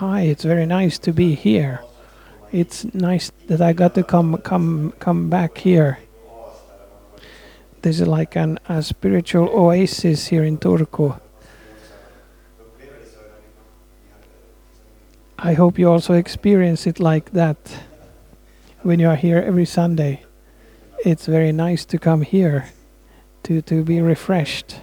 hi, it's very nice to be here. It's nice that I got to come come come back here. This is like an, a spiritual oasis here in Turku. I hope you also experience it like that when you are here every Sunday. It's very nice to come here to, to be refreshed.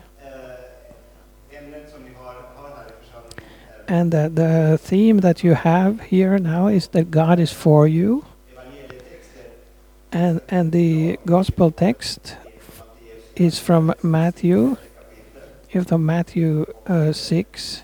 And the, the theme that you have here now is that God is for you. And, and the gospel text is from Matthew, have the Matthew uh, 6.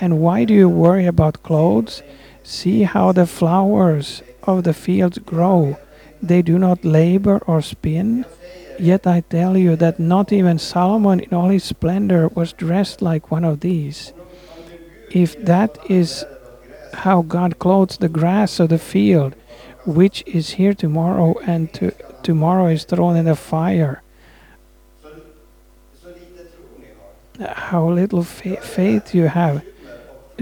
And why do you worry about clothes? See how the flowers of the fields grow. They do not labor or spin. Yet I tell you that not even Solomon in all his splendor was dressed like one of these. If that is how God clothes the grass of the field, which is here tomorrow and to, tomorrow is thrown in the fire, how little fa- faith you have.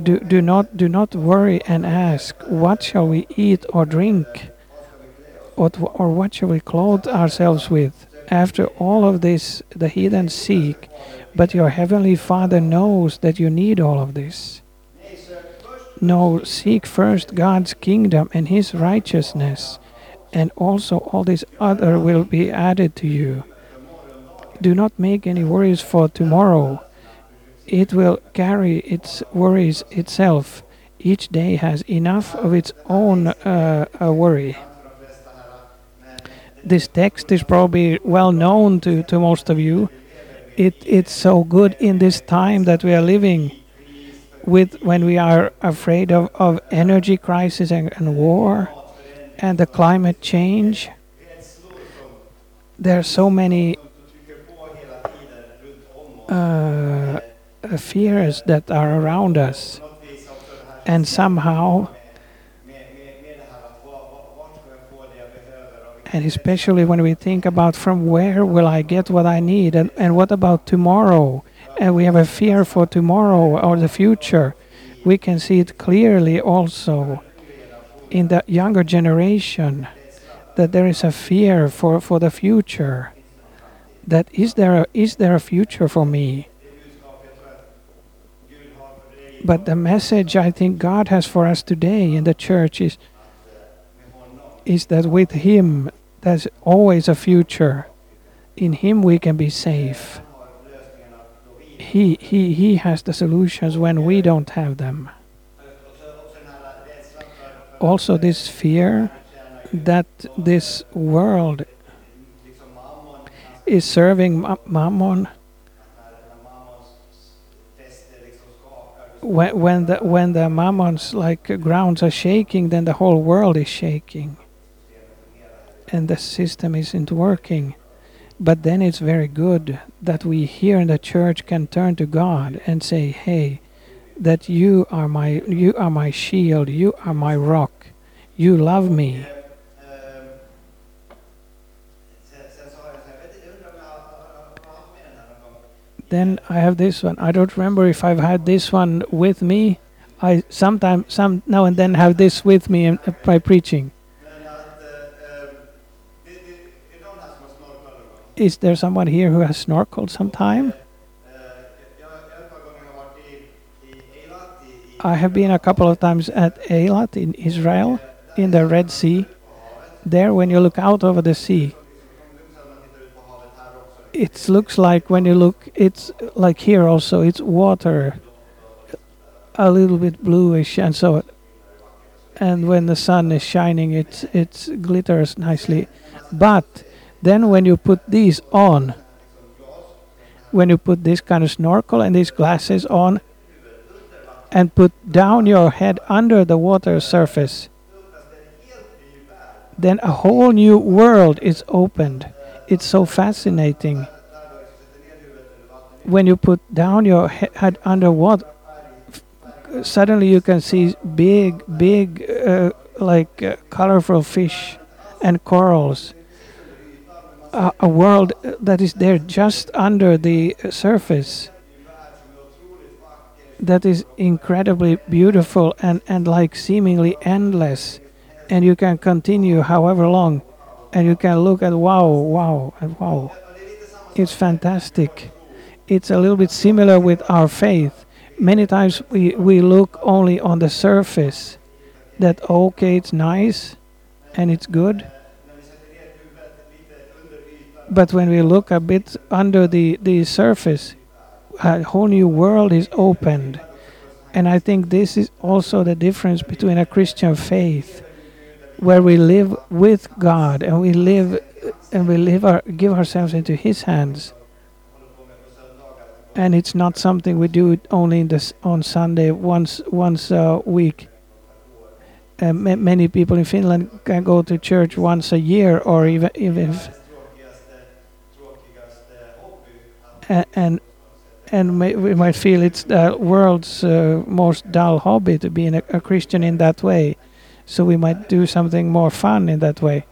Do, do not do not worry and ask, what shall we eat or drink, or, or what shall we clothe ourselves with? After all of this, the heathen seek, but your heavenly Father knows that you need all of this. No, seek first God's kingdom and His righteousness, and also all this other will be added to you. Do not make any worries for tomorrow it will carry its worries itself. Each day has enough of its own uh, worry. This text is probably well known to, to most of you. It, it's so good in this time that we are living with when we are afraid of, of energy crisis and, and war and the climate change. There are so many uh, fears that are around us, and somehow, and especially when we think about from where will I get what I need, and, and what about tomorrow? And we have a fear for tomorrow or the future. We can see it clearly also in the younger generation that there is a fear for, for the future. That is there a, is there a future for me? But the message I think God has for us today in the church is is that with Him there's always a future. In Him we can be safe. He He He has the solutions when we don't have them. Also this fear that this world is serving mammon when, when the when the mammons like grounds are shaking then the whole world is shaking. And the system isn't working. But then it's very good that we here in the church can turn to God and say hey that you are my you are my shield you are my rock. You love me then I have this one I don't remember if I've had this one with me I sometimes some now and then have this with me in, uh, by preaching? Is there someone here who has snorkeled sometime? I have been a couple of times at Eilat in Israel, in the Red Sea. There, when you look out over the sea, it looks like when you look, it's like here also, it's water, a little bit bluish, and so and when the sun is shining, it it glitters nicely. But then when you put these on, when you put this kind of snorkel and these glasses on, and put down your head under the water surface, then a whole new world is opened. It's so fascinating. When you put down your head under water, suddenly you can see big, big, uh, like uh, colorful fish and corals. A, a world that is there just under the surface that is incredibly beautiful and, and like seemingly endless and you can continue however long and you can look at wow wow and wow. It's fantastic. It's a little bit similar with our faith. Many times we, we look only on the surface that okay it's nice and it's good. But when we look a bit under the, the surface a whole new world is opened. And i think this is also the difference between a christian faith where we live with god and we live and we live our, give ourselves into his hands and it's not something we do only in this on Sunday once once a week. Uh, ma- many people in Finland can go to church once a year or even even if, and and we might feel it's the world's uh, most dull hobby to be a, a Christian in that way. So we might do something more fun in that way.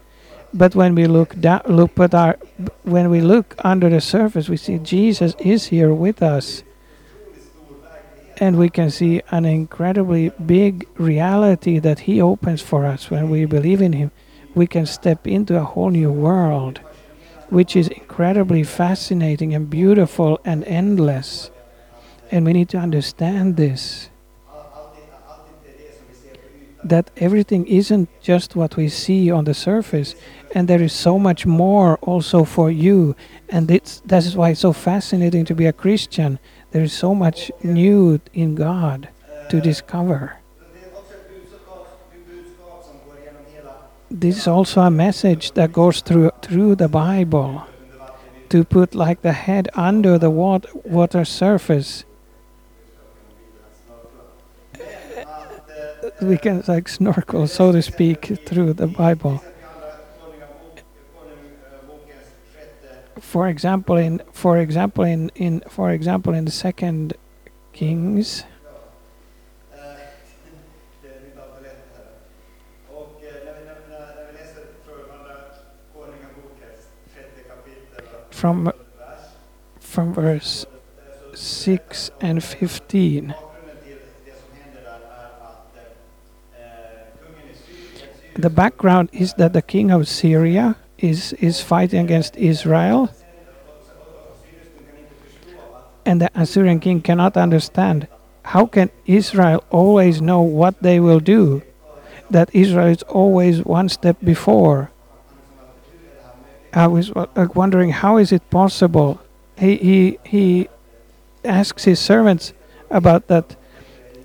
But when we look down, look at our, when we look under the surface, we see Jesus is here with us, and we can see an incredibly big reality that He opens for us when we believe in Him. We can step into a whole new world, which is incredibly fascinating and beautiful and endless. And we need to understand this that everything isn't just what we see on the surface and there is so much more also for you. And it's that is why it's so fascinating to be a christian. There is so much new in god to discover. This is also a message that goes through through the bible. To put like the head under the water, water surface we can like snorkel so to speak through the bible. For example in for example in, in for example in the second kings. Eh, from är six and lätt the background is that the king of syria is is fighting against israel. And the assyrian king cannot understand how can israel always know what they will do that israel is always one step before. I was uh, wondering how is it possible? He he he asks his servants about that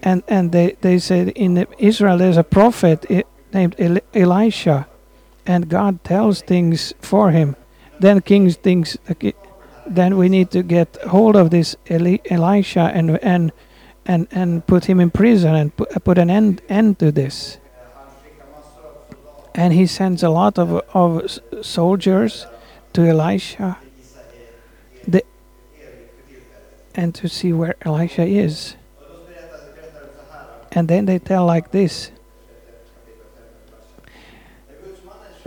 and and they they said in israel there's a prophet named Eli- elisha and god tells things for him. Then king thinks then we need to get hold of this Eli- elisha and and and and put him in prison and put, put an end end to this. And he sends a lot of of soldiers to elisha the, and to see where elisha is. And then they tell like this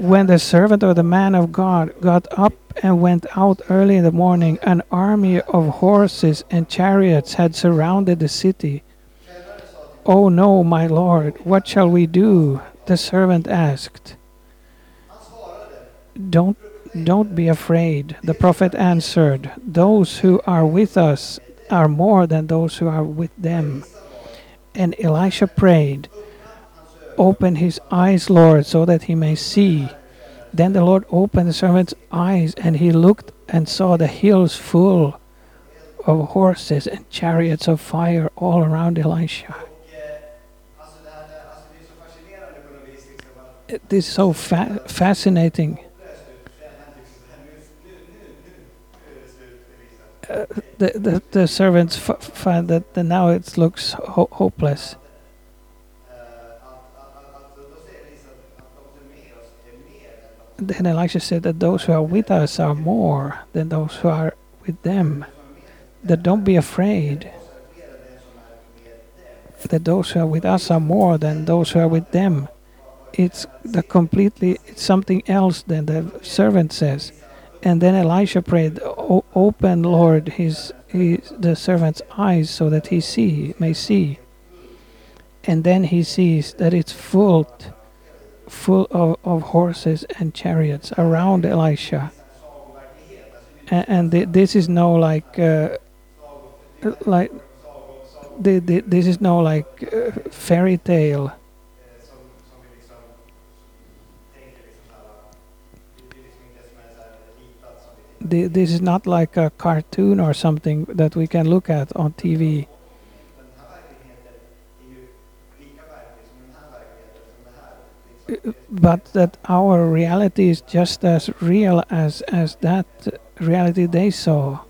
When the servant of the man of God got up and went out early in the morning, an army of horses and chariots had surrounded the city. Oh no, my lord, what shall we do? The servant asked. Don't don't be afraid, the prophet answered. Those who are with us are more than those who are with them. And Elisha prayed, Open his eyes, Lord, so that he may see. Then the Lord opened the servant's eyes, and he looked and saw the hills full of horses and chariots of fire all around Elisha. this is so fa- fascinating. Uh, the, the, the servants find that the, now it looks ho- hopeless. Then Elisha said that those who are with us are more than those who are with them. That don't be afraid. That those who are with us are more than those who are with them. It's the completely it's something else than the servant says. And then Elisha prayed, "O- "Open, Lord, his, his the servant's eyes so that he see may see." And then he sees that it's full full of, of horses and chariots around Elisha. And, and thi- this is no like, uh, like, thi- thi- this is no like uh, fairy tale. This is not like a cartoon or something that we can look at on TV. But that our reality is just as real as, as that reality they saw.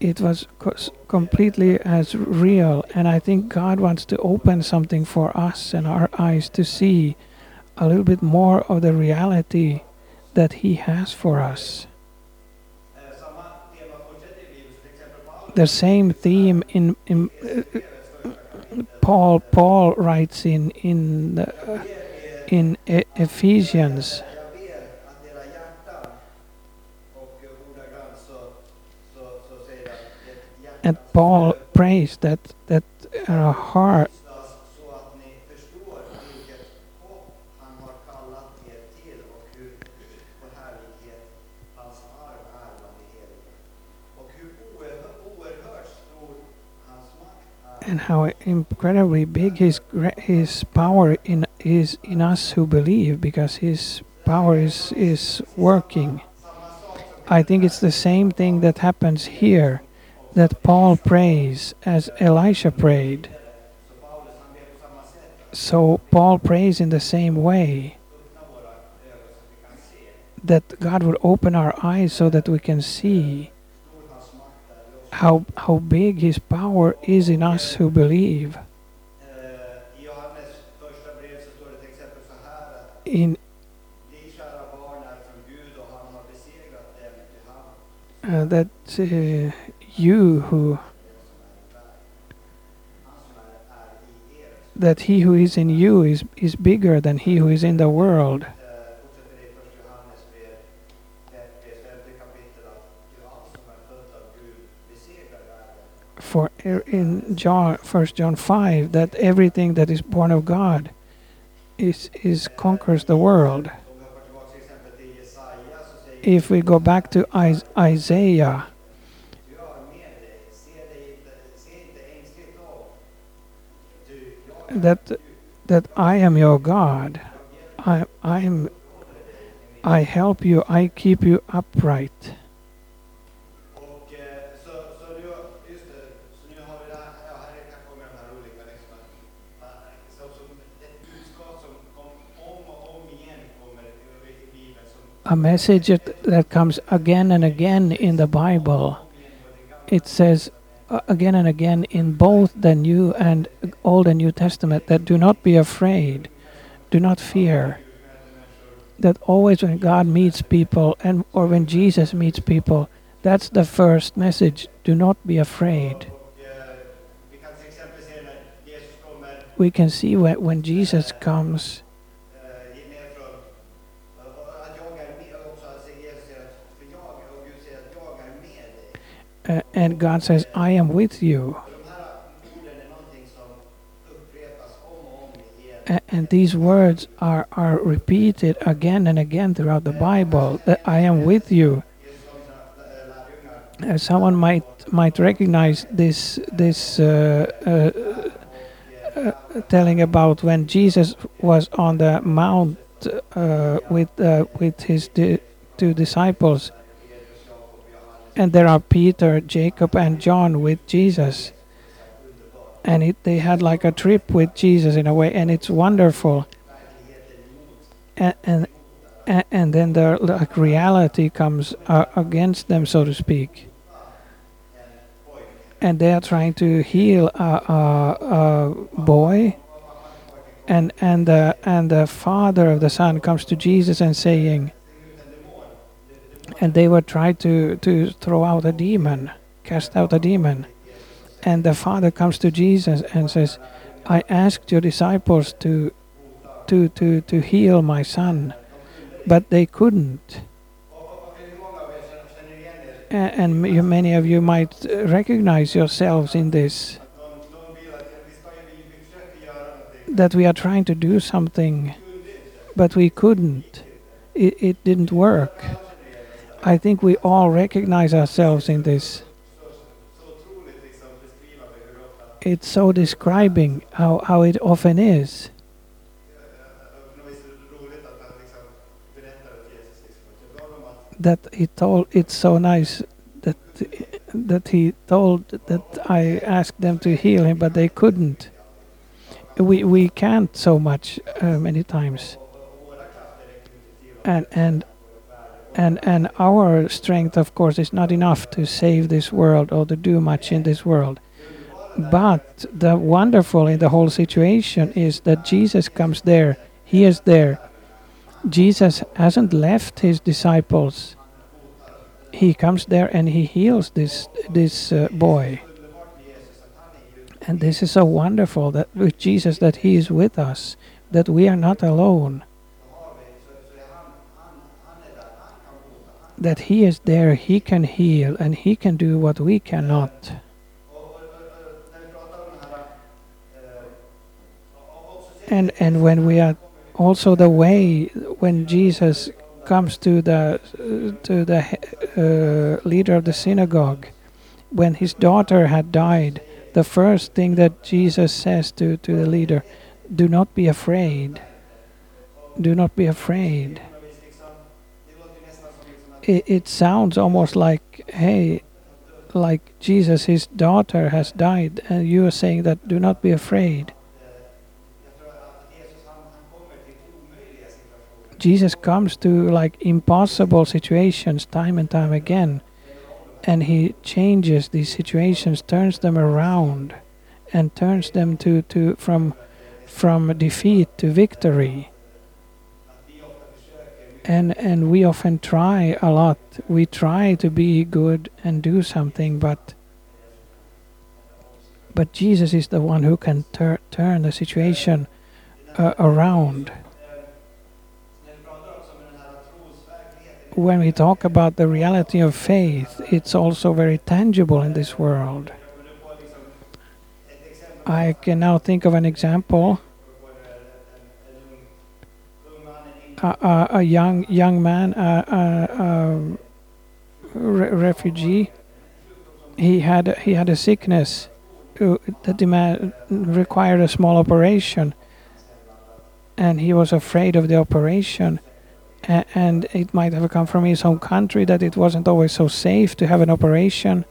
It was co- completely as real and i think god wants to open something for us and our eyes to see a little bit more of the reality that he has for us the same theme in, in uh, paul paul writes in in the, in E- ephesians. And paul prays that that our heart and how incredibly big his his power in is in us who believe because his power is is working. I think it's the same thing that happens here that paul prays as elisha prayed. So paul prays in the same way that god would open our eyes so that we can see how how big his power is in us who believe in uh, that uh, you who that he who is in you is, is bigger than he who is in the world. For er- in John, First John five, that everything that is born of God is is conquers the world. If we go back to Isaiah, that that I am your God, I I'm I help you, I keep you upright. A message that, comes again and again in the Bible. It says uh, again and again in both the New and Old and New Testament that do not be afraid, do not fear. That always when God meets people and or when Jesus meets people, that's the first message. Do not be afraid. We can see when Jesus comes uh, and God says, I am with you. And these words are, are repeated again and again throughout the Bible that I am with you. Uh, someone might might recognize this this uh, uh, uh, telling about when Jesus was on the mount uh, with with his di- two disciples, and there are Peter, Jacob, and John with Jesus, and it, they had like a trip with Jesus in a way, and it's wonderful. And and and then the like reality comes uh, against them, so to speak. And they are trying to heal a, a, a boy, and and the and the father of the son comes to Jesus and saying, and they were trying to to throw out a demon, cast out a demon, and the father comes to Jesus and says, "I asked your disciples to to to to heal my son, but they couldn't." And many of you might recognize yourselves in this that we are trying to do something, but we couldn't. It, it didn't work. I think we all recognize ourselves in this. It's so describing how, how it often is. That he told it's so nice that that he told that I asked them to heal him, but they couldn't. We we can't so much uh, many times, and and and and our strength, of course, is not enough to save this world or to do much in this world. But the wonderful in the whole situation is that Jesus comes there. He is there. Jesus hasn't left his disciples. He comes there and he heals this this uh, boy. And this is so wonderful that with Jesus that he is with us, that we are not alone. That he is there, he can heal and he can do what we cannot. And and when we are also the way when Jesus comes to the to the uh, leader of the synagogue when his daughter had died the first thing that Jesus says to to the leader do not be afraid do not be afraid it, it sounds almost like hey like Jesus his daughter has died and you are saying that do not be afraid. Jesus comes to like impossible situations time and time again, and he changes these situations, turns them around, and turns them to, to from from defeat to victory. And and we often try a lot. We try to be good and do something, but but Jesus is the one who can tur- turn the situation uh, around. when we talk about the reality of faith, it's also very tangible in this world. I can now think of an example. A, a, young young man, a, a, a re- refugee. He had he had a sickness uh, that demand, required a small operation, and he was afraid of the operation. A- and it might have come from his home country that it wasn't always so safe to have an operation.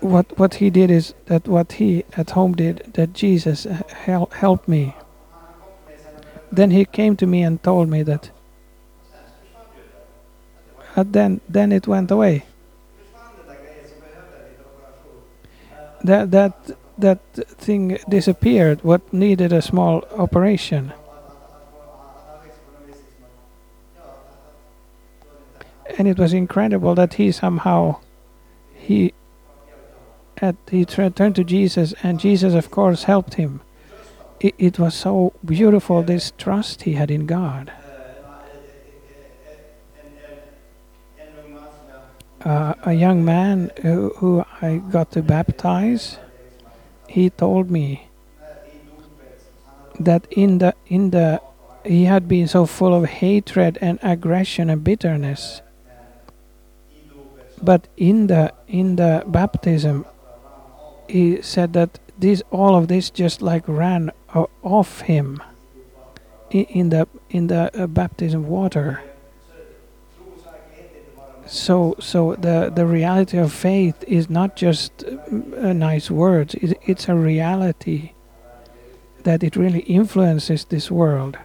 what what he did is that what he at home did that Jesus uh, hel- helped me. Then he came to me and told me that. Uh, then then it went away. That that that thing disappeared. What needed a small operation, and it was incredible that he somehow he at he turned to Jesus, and Jesus of course helped him. It, it was so beautiful this trust he had in God. uh, a young man who, who I got to baptize, he told me that in the in the he had been so full of hatred and aggression and bitterness, but in the in the baptism, he said that this all of this just like ran o- off him in the in the uh, baptism water. So, so the the reality of faith is not just uh, nice words. It, it's a reality that it really influences this world.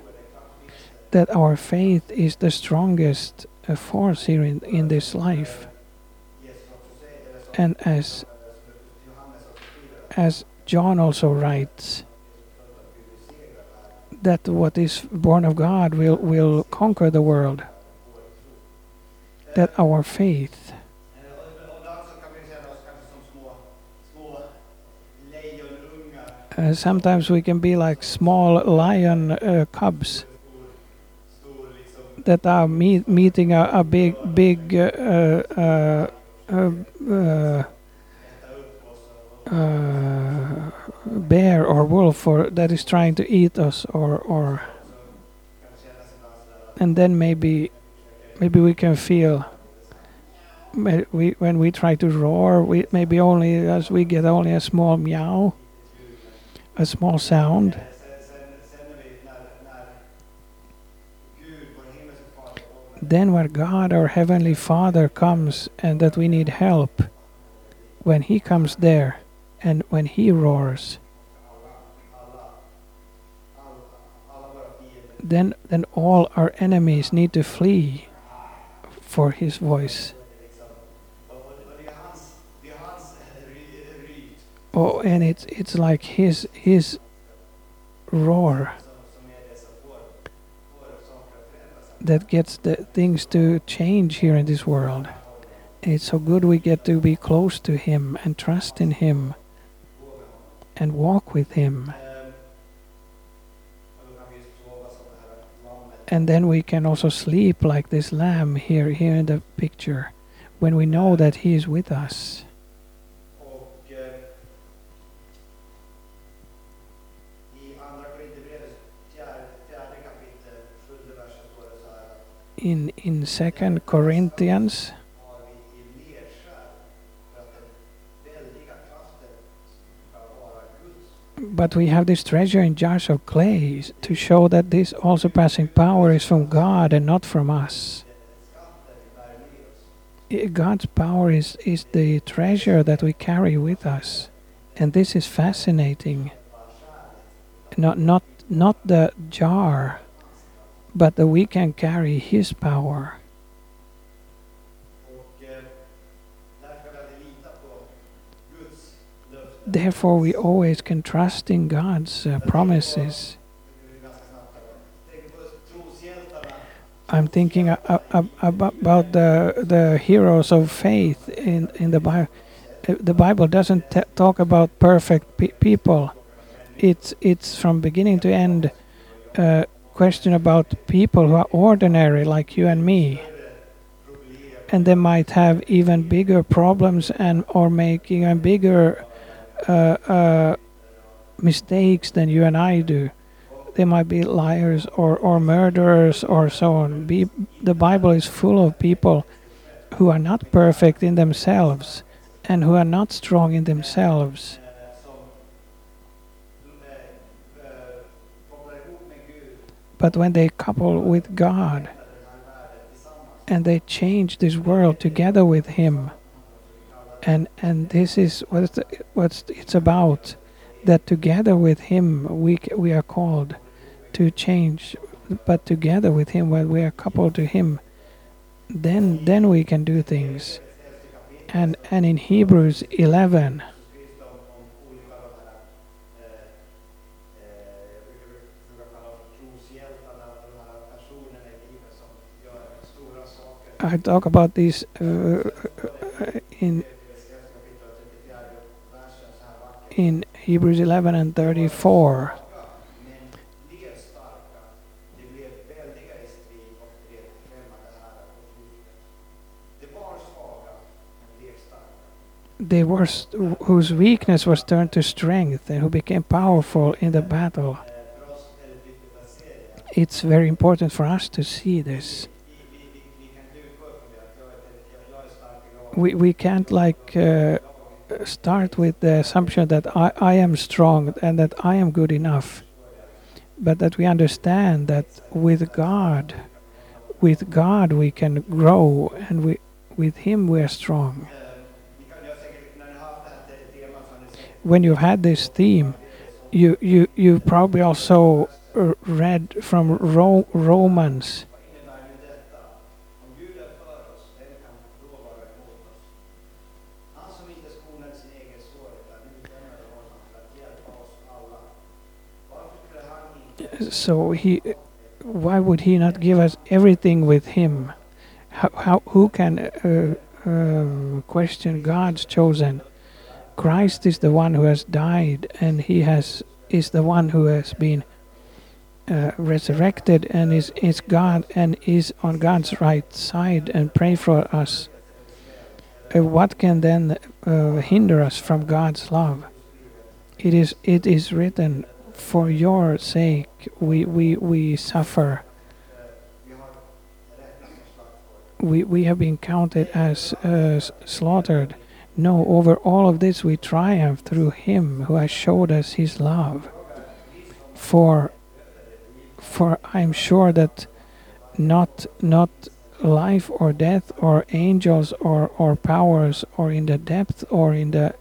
That our faith is the strongest uh, force here in, in this life. And as as John also writes, that what is born of God will, will conquer the world. That our faith, uh, sometimes we can be like small lion uh, cubs that are meet, meeting a, a big, big uh, uh, bear or wolf or that is trying to eat us or, or and then maybe maybe we can feel we, when we try to roar we maybe only as we get only a small meow a small sound. Then where god our heavenly father comes and that we need help when he comes there and when he roars then then all our enemies need to flee for his voice oh and it's it's like his his roar that gets the things to change here in this world. It's so good we get to be close to Him and trust in Him and walk with Him. And then we can also sleep like this lamb here, here in the picture, when we know that He is with us. In in Second Corinthians, but we have this treasure in jars of clay to show that this all surpassing power is from God and not from us. God's power is, is the treasure that we carry with us. And this is fascinating. Not, not, not the jar, but that we can carry His power. Therefore, we always can trust in God's uh, promises. I'm thinking about the the heroes of faith in in the Bible. The Bible doesn't talk about perfect pe- people. It's it's from beginning to end a question about people who are ordinary like you and me, and they might have even bigger problems and or make even bigger uh, uh, mistakes than you and I do. They might be liars or, or murderers or so on. Be, the Bible is full of people who are not perfect in themselves and who are not strong in themselves, but when they couple with God and they change this world together with Him, and and this is what what it's about. That together with Him we we are called to change, but together with Him when we are coupled to Him, then then we can do things. And and in Hebrews 11, skrivs det om, om olika av de här, eh, eh, vi brukar kalla dem för troshjältarna, de här personerna i Bibeln som gör stora saker. I talk about these uh, in var svaga, men blev starka. they were whose weakness was turned to strength and who became powerful in the battle. It's very important for us to see this. We we can't like uh, start with the assumption that I, I am strong and that I am good enough, but that we understand that with God, with God we can grow and we with Him we are strong. When you've had this theme, you you you probably also read from Ro- Romans. So he, why would he not give us everything with him? How, how who can uh, um, question God's chosen? Christ is the one who has died, and he has is the one who has been uh, resurrected, and is is God and is on God's right side and pray for us. Uh, what can then uh, hinder us from God's love? It is it is written for your sake we we we suffer. We we have been counted as uh, slaughtered. No over all of this we triumph through him who has showed us his love. For for i'm sure that not not life or death or angels or or powers or in the depth or in the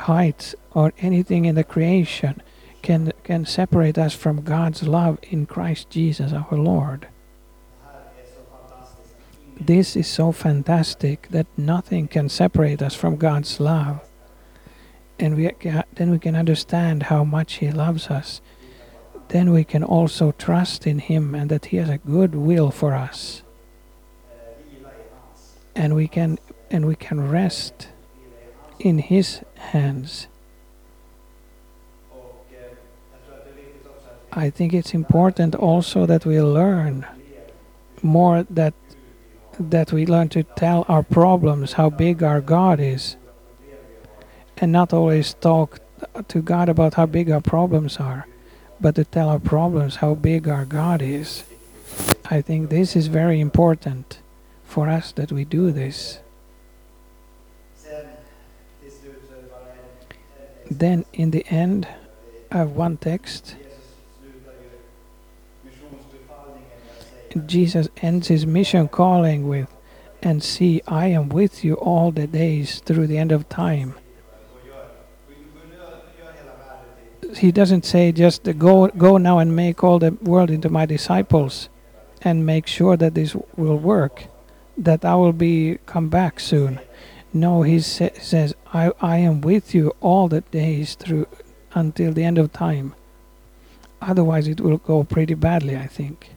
heights or anything in the creation can can separate us from God's love in Christ Jesus our Lord. This is so fantastic that nothing can separate us from God's love. And we then we can understand how much he loves us. Then we can also trust in him and that he has a good will for us. And we can and we can rest in his hands. I think it's important also that we learn more that that we learn to tell our problems how big our God is and not always talk to God about how big our problems are but to tell our problems how big our God is. I think this is very important for us that we do this. Then in the end I have one text Jesus ends his mission calling with and see I am with you all the days through the end of time. he doesn't say just go go now and make all the world into my disciples and make sure that this will work that i will be come back soon. No he sa- says I, I am with you all the days through until the end of time. Otherwise it will go pretty badly i think